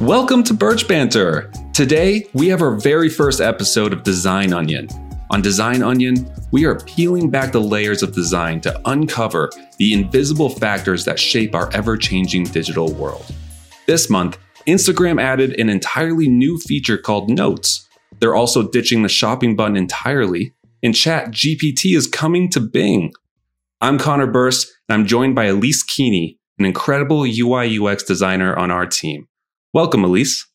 Welcome to Birch Banter. Today, we have our very first episode of Design Onion. On Design Onion, we are peeling back the layers of design to uncover the invisible factors that shape our ever changing digital world. This month, Instagram added an entirely new feature called Notes. They're also ditching the shopping button entirely, and Chat GPT is coming to Bing. I'm Connor Burst, and I'm joined by Elise Keeney, an incredible UI UX designer on our team. Welcome, Elise.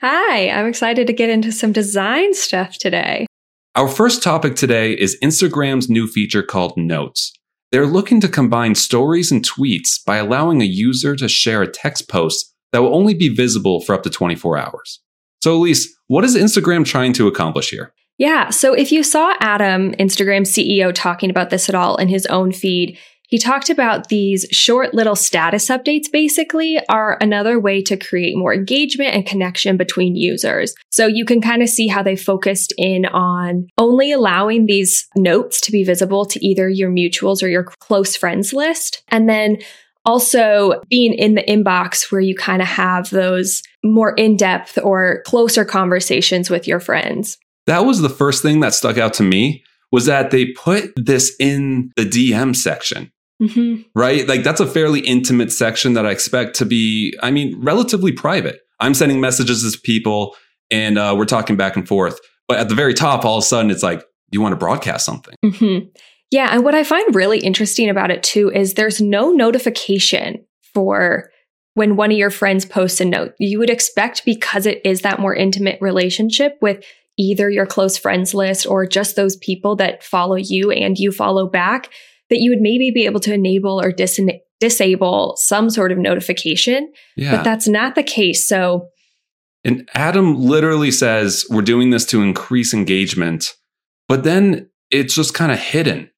Hi, I'm excited to get into some design stuff today. Our first topic today is Instagram's new feature called Notes. They're looking to combine stories and tweets by allowing a user to share a text post that will only be visible for up to 24 hours. So, Elise, what is Instagram trying to accomplish here? Yeah, so if you saw Adam, Instagram CEO, talking about this at all in his own feed, he talked about these short little status updates basically are another way to create more engagement and connection between users. So you can kind of see how they focused in on only allowing these notes to be visible to either your mutuals or your close friends list. And then also being in the inbox where you kind of have those more in depth or closer conversations with your friends. That was the first thing that stuck out to me was that they put this in the DM section. Mm-hmm. Right? Like that's a fairly intimate section that I expect to be, I mean, relatively private. I'm sending messages to people and uh, we're talking back and forth. But at the very top, all of a sudden, it's like, you want to broadcast something. Mm-hmm. Yeah. And what I find really interesting about it too is there's no notification for when one of your friends posts a note. You would expect because it is that more intimate relationship with either your close friends list or just those people that follow you and you follow back that you would maybe be able to enable or dis- disable some sort of notification. Yeah. But that's not the case. So, and Adam literally says, We're doing this to increase engagement, but then it's just kind of hidden,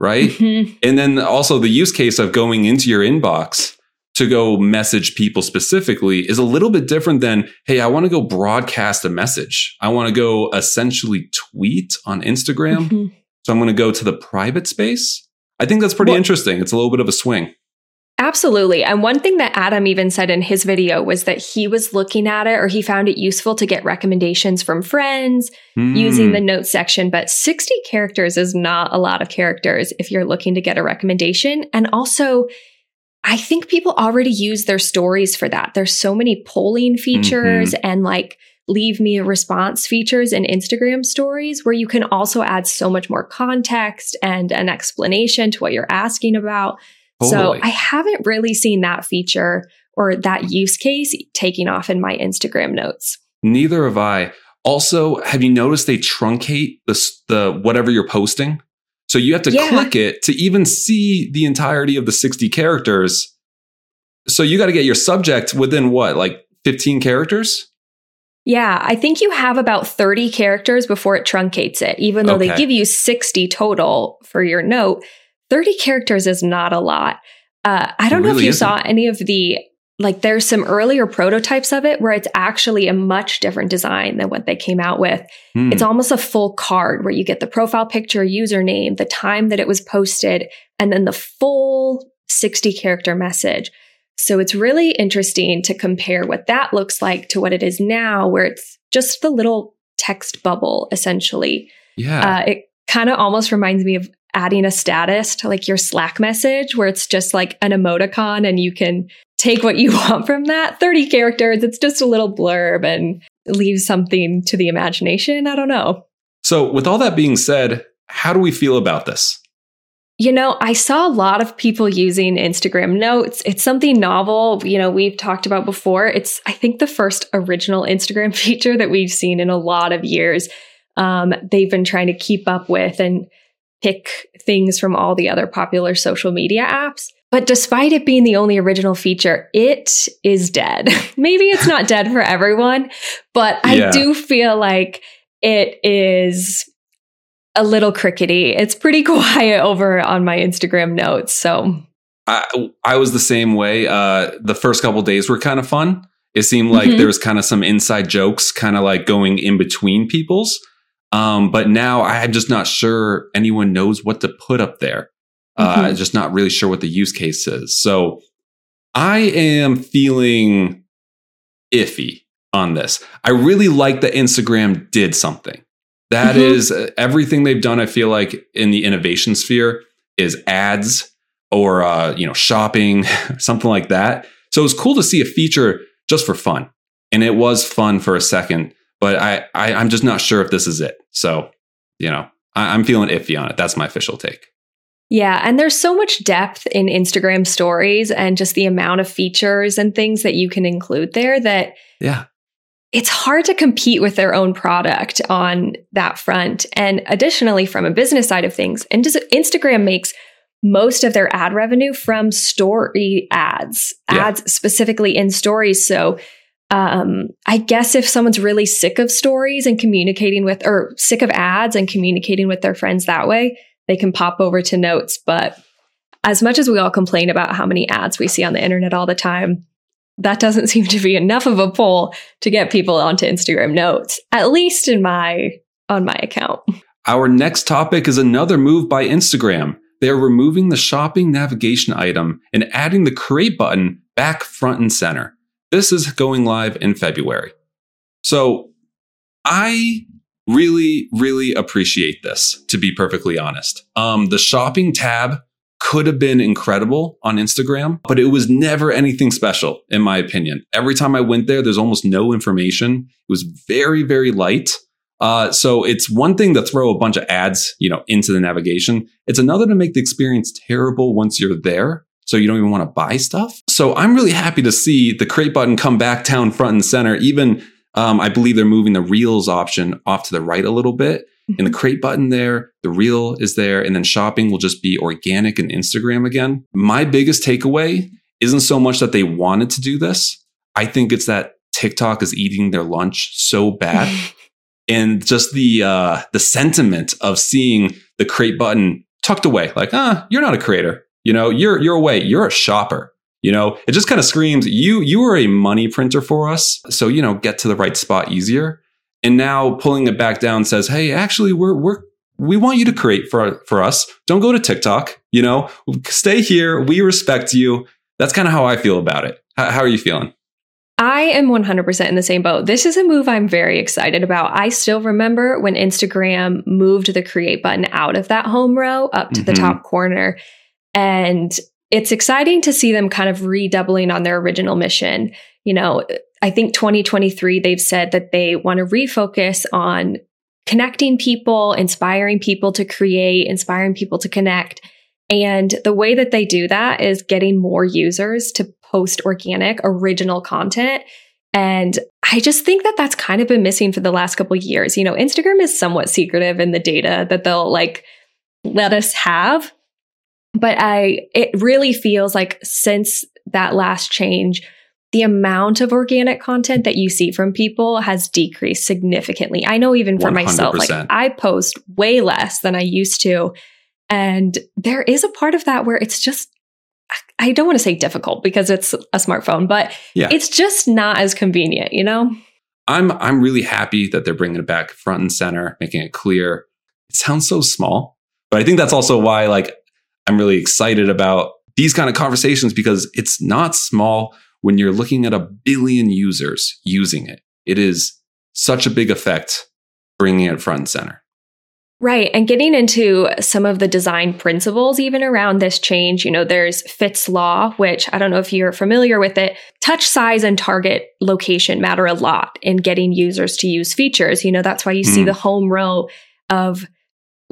right? Mm-hmm. And then also the use case of going into your inbox to go message people specifically is a little bit different than, hey, I want to go broadcast a message. I want to go essentially tweet on Instagram. Mm-hmm. So I'm going to go to the private space. I think that's pretty well, interesting. It's a little bit of a swing. Absolutely. And one thing that Adam even said in his video was that he was looking at it or he found it useful to get recommendations from friends mm. using the notes section. But 60 characters is not a lot of characters if you're looking to get a recommendation. And also, I think people already use their stories for that. There's so many polling features mm-hmm. and like leave me a response features in Instagram stories where you can also add so much more context and an explanation to what you're asking about. Totally. So I haven't really seen that feature or that use case taking off in my Instagram notes. Neither have I. Also, have you noticed they truncate the, the whatever you're posting? So you have to yeah. click it to even see the entirety of the 60 characters. So you got to get your subject within what, like 15 characters? Yeah, I think you have about 30 characters before it truncates it. Even though okay. they give you 60 total for your note, 30 characters is not a lot. Uh, I don't know if you isn't. saw any of the, like, there's some earlier prototypes of it where it's actually a much different design than what they came out with. Hmm. It's almost a full card where you get the profile picture, username, the time that it was posted, and then the full 60 character message. So it's really interesting to compare what that looks like to what it is now, where it's just the little text bubble essentially. Yeah. Uh, it kind of almost reminds me of adding a status to like your Slack message where it's just like an emoticon and you can take what you want from that 30 characters. It's just a little blurb and leaves something to the imagination. I don't know. So, with all that being said, how do we feel about this? You know, I saw a lot of people using Instagram notes. It's something novel, you know, we've talked about before. It's, I think, the first original Instagram feature that we've seen in a lot of years. Um, they've been trying to keep up with and pick things from all the other popular social media apps. But despite it being the only original feature, it is dead. Maybe it's not dead for everyone, but yeah. I do feel like it is a little crickety. It's pretty quiet over on my Instagram notes. So I, I was the same way. Uh, the first couple days were kind of fun. It seemed like mm-hmm. there was kind of some inside jokes, kind of like going in between people's. Um, but now I'm just not sure anyone knows what to put up there. Uh, mm-hmm. just not really sure what the use case is. So I am feeling iffy on this. I really like that Instagram did something. That mm-hmm. is uh, everything they've done. I feel like in the innovation sphere is ads or uh, you know shopping, something like that. So it was cool to see a feature just for fun, and it was fun for a second. But I, I I'm just not sure if this is it. So you know I, I'm feeling iffy on it. That's my official take. Yeah, and there's so much depth in Instagram stories and just the amount of features and things that you can include there that yeah it's hard to compete with their own product on that front. And additionally, from a business side of things, Instagram makes most of their ad revenue from story ads, yeah. ads specifically in stories. So, um, I guess if someone's really sick of stories and communicating with, or sick of ads and communicating with their friends that way, they can pop over to notes. But as much as we all complain about how many ads we see on the internet all the time, that doesn't seem to be enough of a pull to get people onto Instagram notes, at least in my on my account. Our next topic is another move by Instagram. They are removing the shopping navigation item and adding the create button back front and center. This is going live in February. So I really, really appreciate this, to be perfectly honest. Um, the shopping tab could have been incredible on Instagram, but it was never anything special, in my opinion. Every time I went there, there's almost no information. It was very, very light. Uh, so it's one thing to throw a bunch of ads, you know, into the navigation. It's another to make the experience terrible once you're there. So you don't even want to buy stuff. So I'm really happy to see the create button come back down front and center. Even um, I believe they're moving the reels option off to the right a little bit in the create button there, the reel is there, and then shopping will just be organic and Instagram again. My biggest takeaway isn't so much that they wanted to do this. I think it's that TikTok is eating their lunch so bad. and just the uh the sentiment of seeing the create button tucked away, like, ah, you're not a creator. You know, you're you're away, you're a shopper. You know, it just kind of screams, you you are a money printer for us. So, you know, get to the right spot easier and now pulling it back down says, "Hey, actually, we're we're we want you to create for for us. Don't go to TikTok. You know, stay here. We respect you." That's kind of how I feel about it. How, how are you feeling? I am 100% in the same boat. This is a move I'm very excited about. I still remember when Instagram moved the create button out of that home row up to mm-hmm. the top corner. And it's exciting to see them kind of redoubling on their original mission. You know, I think 2023, they've said that they want to refocus on connecting people, inspiring people to create, inspiring people to connect. And the way that they do that is getting more users to post organic, original content. And I just think that that's kind of been missing for the last couple years. You know, Instagram is somewhat secretive in the data that they'll like let us have. But I, it really feels like since that last change, the amount of organic content that you see from people has decreased significantly. I know even for 100%. myself, like I post way less than I used to. And there is a part of that where it's just, I don't want to say difficult because it's a smartphone, but yeah. it's just not as convenient, you know? I'm I'm really happy that they're bringing it back front and center, making it clear. It sounds so small, but I think that's also why like I'm really excited about these kind of conversations because it's not small when you're looking at a billion users using it, it is such a big effect bringing it front and center. Right. And getting into some of the design principles, even around this change, you know, there's Fitts Law, which I don't know if you're familiar with it. Touch size and target location matter a lot in getting users to use features. You know, that's why you mm. see the home row of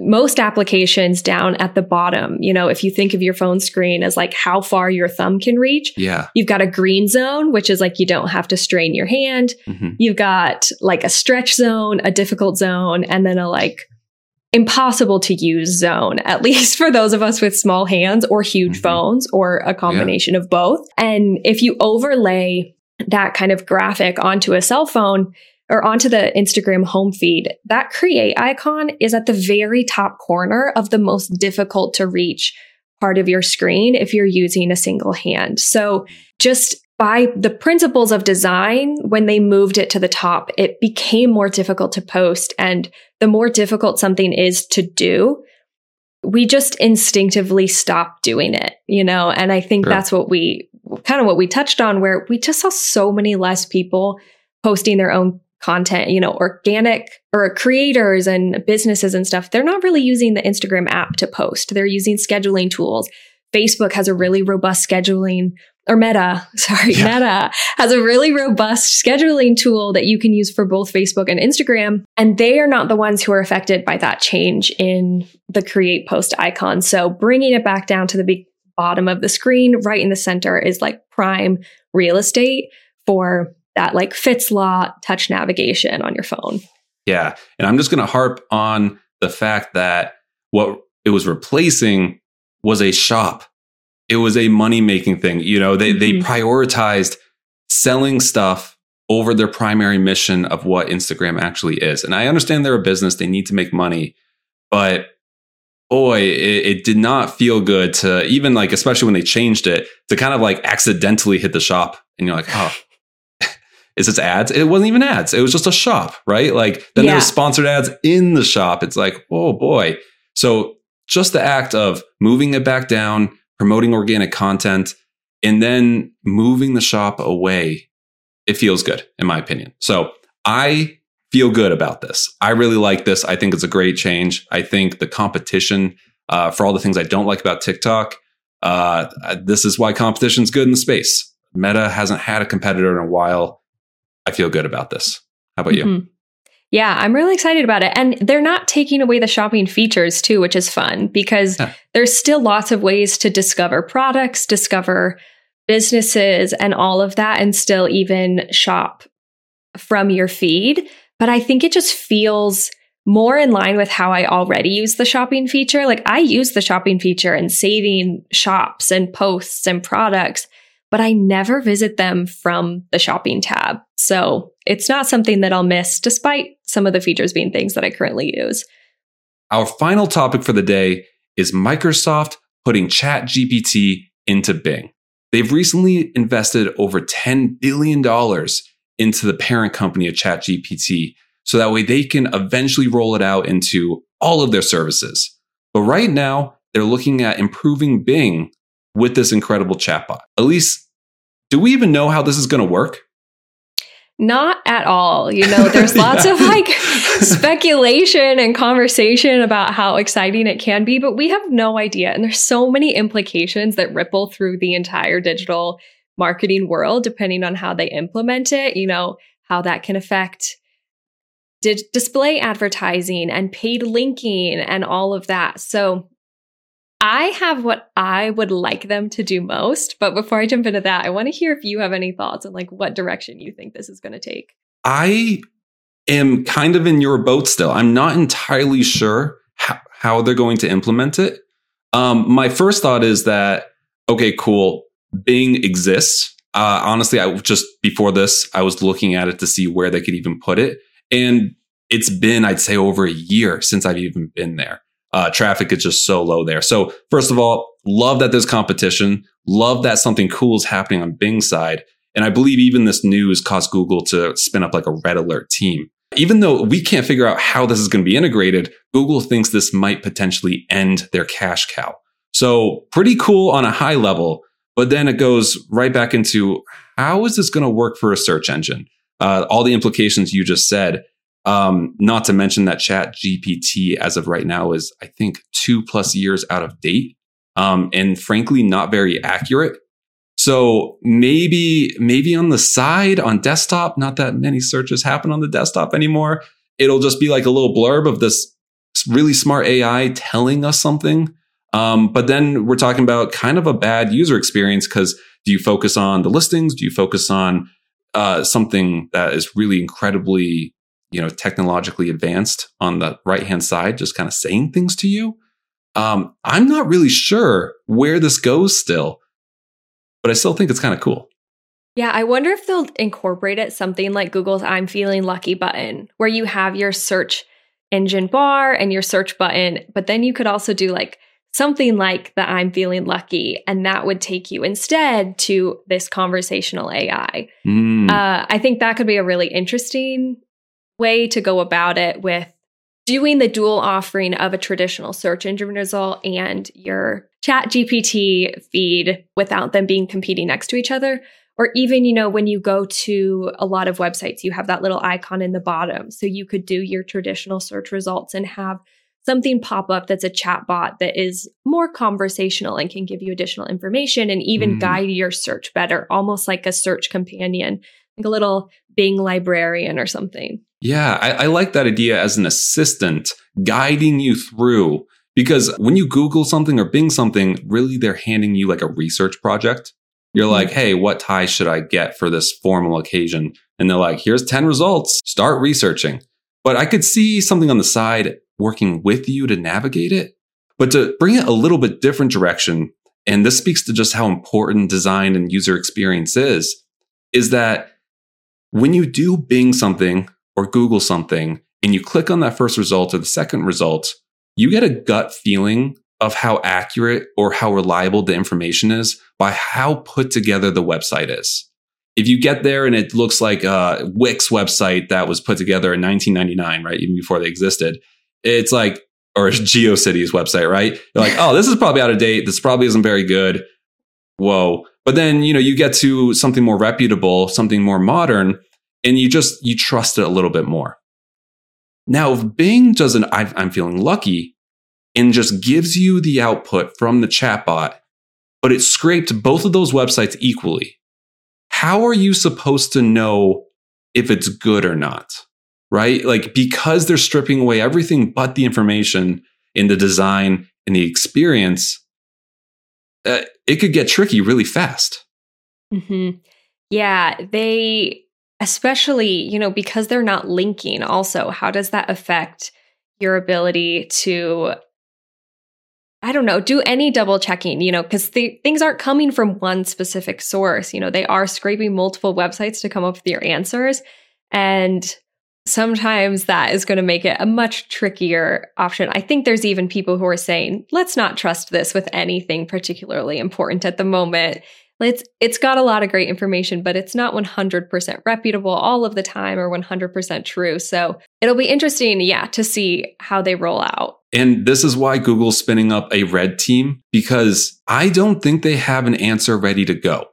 most applications down at the bottom, you know, if you think of your phone screen as like how far your thumb can reach, yeah. You've got a green zone, which is like you don't have to strain your hand. Mm-hmm. You've got like a stretch zone, a difficult zone, and then a like impossible to use zone, at least for those of us with small hands or huge mm-hmm. phones or a combination yeah. of both. And if you overlay that kind of graphic onto a cell phone, or onto the Instagram home feed, that create icon is at the very top corner of the most difficult to reach part of your screen if you're using a single hand. So just by the principles of design, when they moved it to the top, it became more difficult to post. And the more difficult something is to do, we just instinctively stop doing it, you know? And I think sure. that's what we kind of what we touched on, where we just saw so many less people posting their own content, you know, organic or creators and businesses and stuff. They're not really using the Instagram app to post. They're using scheduling tools. Facebook has a really robust scheduling or Meta, sorry, yeah. Meta has a really robust scheduling tool that you can use for both Facebook and Instagram. And they are not the ones who are affected by that change in the create post icon. So bringing it back down to the big bottom of the screen, right in the center is like prime real estate for that like Fitts Law touch navigation on your phone. Yeah. And I'm just going to harp on the fact that what it was replacing was a shop it was a money making thing. You know, they, mm-hmm. they prioritized selling stuff over their primary mission of what Instagram actually is. And I understand they're a business, they need to make money, but boy, it, it, did not feel good to even like, especially when they changed it, to kind of like accidentally hit the shop and you're like, oh, is this ads? It wasn't even ads. It was just a shop, right? Like then yeah. there was sponsored ads in the shop. It's like, oh boy. So just the act of moving it back down, promoting organic content, and then moving the shop away, it feels good, in my opinion. So I feel good about this. I really like this. I think it's a great change. I think the competition, uh, for all the things I don't like about TikTok, uh, this is why competition's good in the space. Meta hasn't had a competitor in a while. I feel good about this. How about mm-hmm. you? Yeah, I'm really excited about it. And they're not taking away the shopping features too, which is fun because yeah. there's still lots of ways to discover products, discover businesses and all of that and still even shop from your feed. But I think it just feels more in line with how I already use the shopping feature. Like I use the shopping feature and saving shops and posts and products but I never visit them from the shopping tab. So it's not something that I'll miss, despite some of the features being things that I currently use. Our final topic for the day is Microsoft putting ChatGPT into Bing. They've recently invested over $10 billion into the parent company of ChatGPT so that way they can eventually roll it out into all of their services. But right now, they're looking at improving Bing with this incredible chatbot. Elise, do we even know how this is going to work? Not at all. You know, there's lots yeah. of like speculation and conversation about how exciting it can be, but we have no idea. And there's so many implications that ripple through the entire digital marketing world, depending on how they implement it, you know, how that can affect display advertising and paid linking and all of that. So I have what I would like them to do most, but before I jump into that, I want to hear if you have any thoughts on like what direction you think this is going to take. I am kind of in your boat still. I'm not entirely sure how, how they're going to implement it. Um, my first thought is that okay, cool. Bing exists. Uh, honestly, I just before this, I was looking at it to see where they could even put it, and it's been, I'd say, over a year since I've even been there uh, traffic is just so low there. So first of all, love that there's competition. Love that something cool is happening on Bing side. And I believe even this news caused Google to spin up like a red alert team. Even though we can't figure out how this is going to be integrated, Google thinks this might potentially end their cash cow. So pretty cool on a high level, but then it goes right back into how is this going to work for a search engine? Uh, all the implications you just said. Um, not to mention that Chat GPT, as of right now, is I think two plus years out of date, um, and frankly, not very accurate. So maybe, maybe on the side on desktop, not that many searches happen on the desktop anymore. It'll just be like a little blurb of this really smart AI telling us something. Um, but then we're talking about kind of a bad user experience because do you focus on the listings? Do you focus on uh, something that is really incredibly you know technologically advanced on the right hand side just kind of saying things to you um, i'm not really sure where this goes still but i still think it's kind of cool yeah i wonder if they'll incorporate it something like google's i'm feeling lucky button where you have your search engine bar and your search button but then you could also do like something like the I'm feeling lucky, and that would take you instead to this conversational AI. Mm. Uh, I think that could be a really interesting way to go about it with doing the dual offering of a traditional search engine result and your chat GPT feed without them being competing next to each other. Or even, you know, when you go to a lot of websites, you have that little icon in the bottom. So you could do your traditional search results and have something pop up that's a chat bot that is more conversational and can give you additional information and even mm. guide your search better, almost like a search companion, like a little Bing librarian or something. Yeah, I, I like that idea as an assistant guiding you through because when you Google something or Bing something, really they're handing you like a research project. You're mm-hmm. like, hey, what tie should I get for this formal occasion? And they're like, here's 10 results, start researching. But I could see something on the side working with you to navigate it. But to bring it a little bit different direction, and this speaks to just how important design and user experience is, is that when you do Bing something or Google something and you click on that first result or the second result, you get a gut feeling of how accurate or how reliable the information is by how put together the website is. If you get there and it looks like a Wix website that was put together in 1999, right, even before they existed, it's like, or GeoCities website, right? You're like, oh, this is probably out of date. This probably isn't very good. Whoa. But then, you know, you get to something more reputable, something more modern, and you just, you trust it a little bit more. Now, if Bing doesn't, I'm feeling lucky and just gives you the output from the chatbot, but it scraped both of those websites equally, how are you supposed to know if it's good or not? right? Like because they're stripping away everything but the information in the design and the experience, uh, it could get tricky really fast. Mm-hmm. Yeah, they especially, you know, because they're not linking also, how does that affect your ability to I don't know, do any double checking, you know, because things aren't coming from one specific source. You know, they are scraping multiple websites to come up with your answers. And sometimes that is going to make it a much trickier option. I think there's even people who are saying, let's not trust this with anything particularly important at the moment. It's it's got a lot of great information, but it's not 100% reputable all of the time or 100% true. So it'll be interesting, yeah, to see how they roll out. And this is why Google's spinning up a red team because I don't think they have an answer ready to go.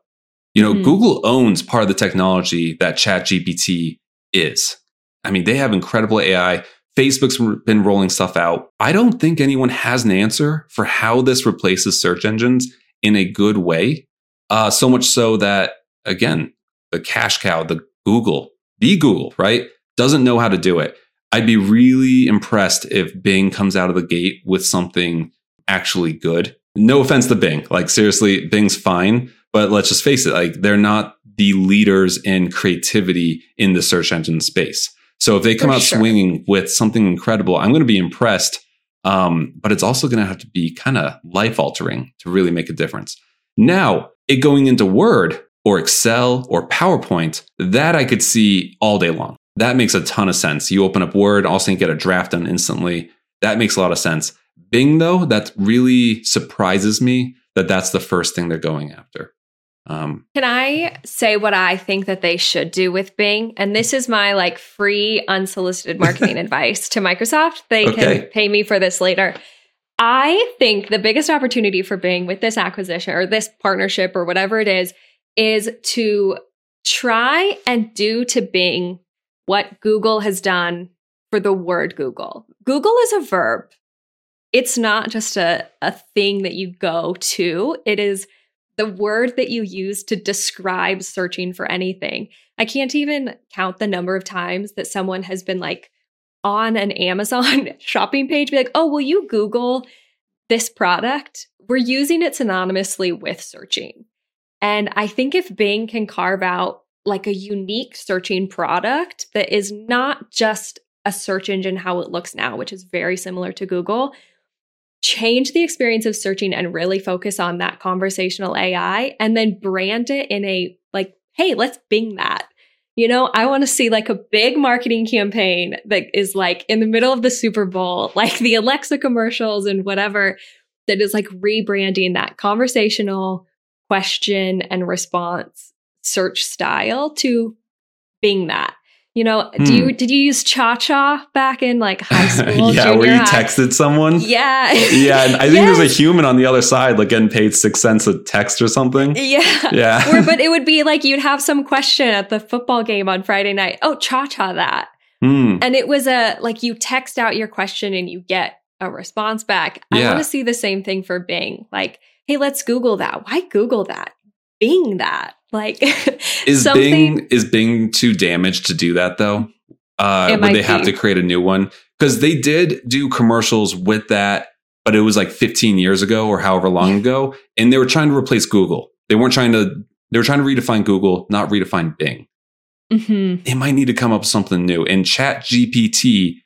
You know, mm-hmm. Google owns part of the technology that ChatGPT is. I mean, they have incredible AI. Facebook's been rolling stuff out. I don't think anyone has an answer for how this replaces search engines in a good way. Uh, so much so that, again, the cash cow, the Google, the Google, right, doesn't know how to do it. I'd be really impressed if Bing comes out of the gate with something actually good. No offense to Bing. Like, seriously, Bing's fine. But let's just face it, like, they're not the leaders in creativity in the search engine space. So if they come For out sure. swinging with something incredible, I'm going to be impressed. Um, but it's also going to have to be kind of life altering to really make a difference. Now, it going into Word or Excel or PowerPoint, that I could see all day long. That makes a ton of sense. You open up Word, also get a draft done instantly. That makes a lot of sense. Bing, though, that really surprises me that that's the first thing they're going after. Um, Can I say what I think that they should do with Bing? And this is my like free, unsolicited marketing advice to Microsoft. They okay. can pay me for this later. I think the biggest opportunity for Bing with this acquisition or this partnership or whatever it is, is to try and do to Bing what Google has done for the word Google. Google is a verb. It's not just a, a thing that you go to. It is the word that you use to describe searching for anything. I can't even count the number of times that someone has been like on an Amazon shopping page, be like, oh, will you Google this product? We're using it synonymously with searching. And I think if Bing can carve out like a unique searching product that is not just a search engine how it looks now, which is very similar to Google, change the experience of searching and really focus on that conversational AI and then brand it in a like, hey, let's bing that. You know, I want to see like a big marketing campaign that is like in the middle of the Super Bowl, like the Alexa commercials and whatever, that is like rebranding that conversational question and response search style to Bing that. You know, do you did you use Cha Cha back in like high school? yeah, where you high? texted someone. Yeah, yeah. And I think yes. there's a human on the other side, like getting paid six cents a text or something. Yeah, yeah. or, but it would be like you'd have some question at the football game on Friday night. Oh, Cha Cha that, mm. and it was a like you text out your question and you get a response back. Yeah. I want to see the same thing for Bing. Like, hey, let's Google that. Why Google that? Bing that. Like, is Bing is Bing too damaged to do that though? Uh, would they be. have to create a new one? Because they did do commercials with that, but it was like 15 years ago or however long ago, and they were trying to replace Google. They weren't trying to. They were trying to redefine Google, not redefine Bing. Mm-hmm. They might need to come up with something new. And Chat GPT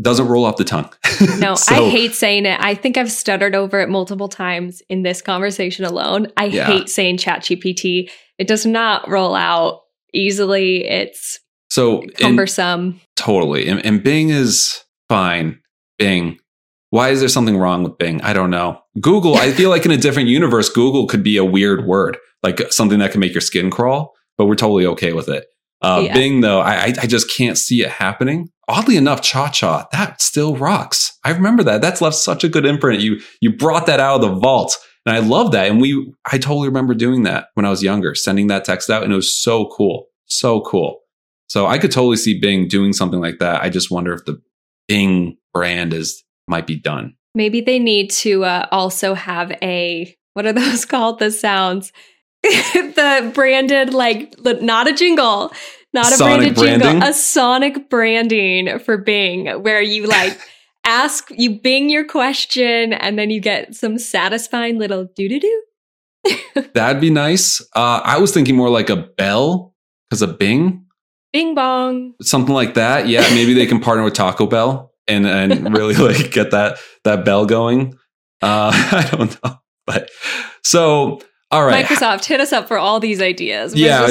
doesn't roll off the tongue. no, so, I hate saying it. I think I've stuttered over it multiple times in this conversation alone. I yeah. hate saying chat GPT. It does not roll out easily. It's so cumbersome. And, totally. And, and Bing is fine. Bing. Why is there something wrong with Bing? I don't know. Google, I feel like in a different universe, Google could be a weird word, like something that can make your skin crawl, but we're totally okay with it. Uh, yeah. Bing, though, I, I just can't see it happening. Oddly enough, Cha Cha, that still rocks. I remember that. That's left such a good imprint. You you brought that out of the vault, and I love that. And we, I totally remember doing that when I was younger, sending that text out, and it was so cool, so cool. So I could totally see Bing doing something like that. I just wonder if the Bing brand is might be done. Maybe they need to uh, also have a what are those called? The sounds the branded like not a jingle, not a sonic branded branding? jingle, a sonic branding for Bing where you like ask you Bing your question and then you get some satisfying little doo doo doo. That'd be nice. Uh, I was thinking more like a bell because of Bing. Bing bong. Something like that. Yeah, maybe they can partner with Taco Bell and and really like get that that bell going. Uh, I don't know, but so all right. Microsoft, hit us up for all these ideas. yeah.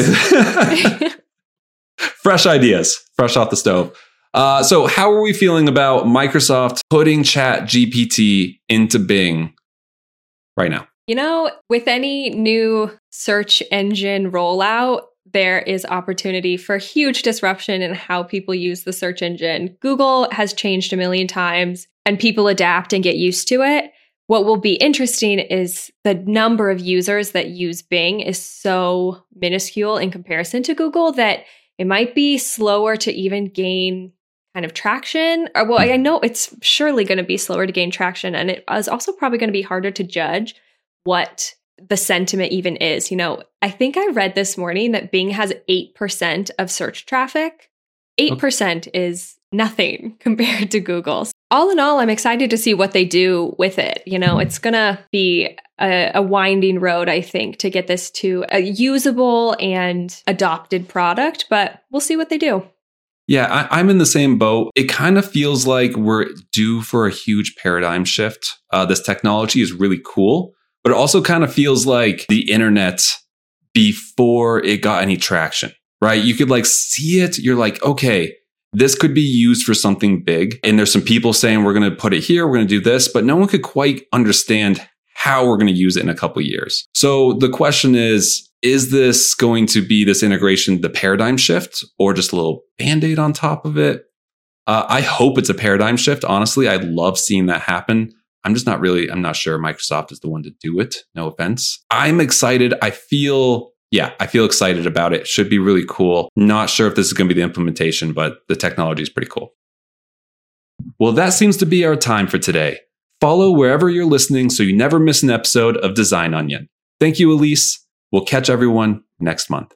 Fresh ideas, fresh off the stove. Uh, so, how are we feeling about Microsoft putting Chat GPT into Bing right now? You know, with any new search engine rollout, there is opportunity for huge disruption in how people use the search engine. Google has changed a million times and people adapt and get used to it. What will be interesting is the number of users that use Bing is so minuscule in comparison to Google that it might be slower to even gain kind of traction. Or, well, I know it's surely going to be slower to gain traction, and it is also probably going to be harder to judge what the sentiment even is. You know, I think I read this morning that Bing has 8% of search traffic. 8% okay. is nothing compared to Google's all in all, I'm excited to see what they do with it. You know, it's going to be a, a, winding road, I think, to get this to a usable and adopted product, but we'll see what they do. Yeah, I, am in the same boat. It kind of feels like we're due for a huge paradigm shift. Uh, this technology is really cool, but it also kind of feels like the internet before it got any traction, right? You could like see it. You're like, okay, this could be used for something big. And there's some people saying we're going to put it here, we're going to do this, but no one could quite understand how we're going to use it in a couple years. So the question is, is this going to be this integration, the paradigm shift, or just a little band aid on top of it? Uh, I hope it's a paradigm shift. Honestly, I love seeing that happen. I'm just not really, I'm not sure Microsoft is the one to do it. No offense. I'm excited. I feel yeah, I feel excited about it. Should be really cool. Not sure if this is going to be the implementation, but the technology is pretty cool. Well, that seems to be our time for today. Follow wherever you're listening so you never miss an episode of Design Onion. Thank you, Elise. We'll catch everyone next month.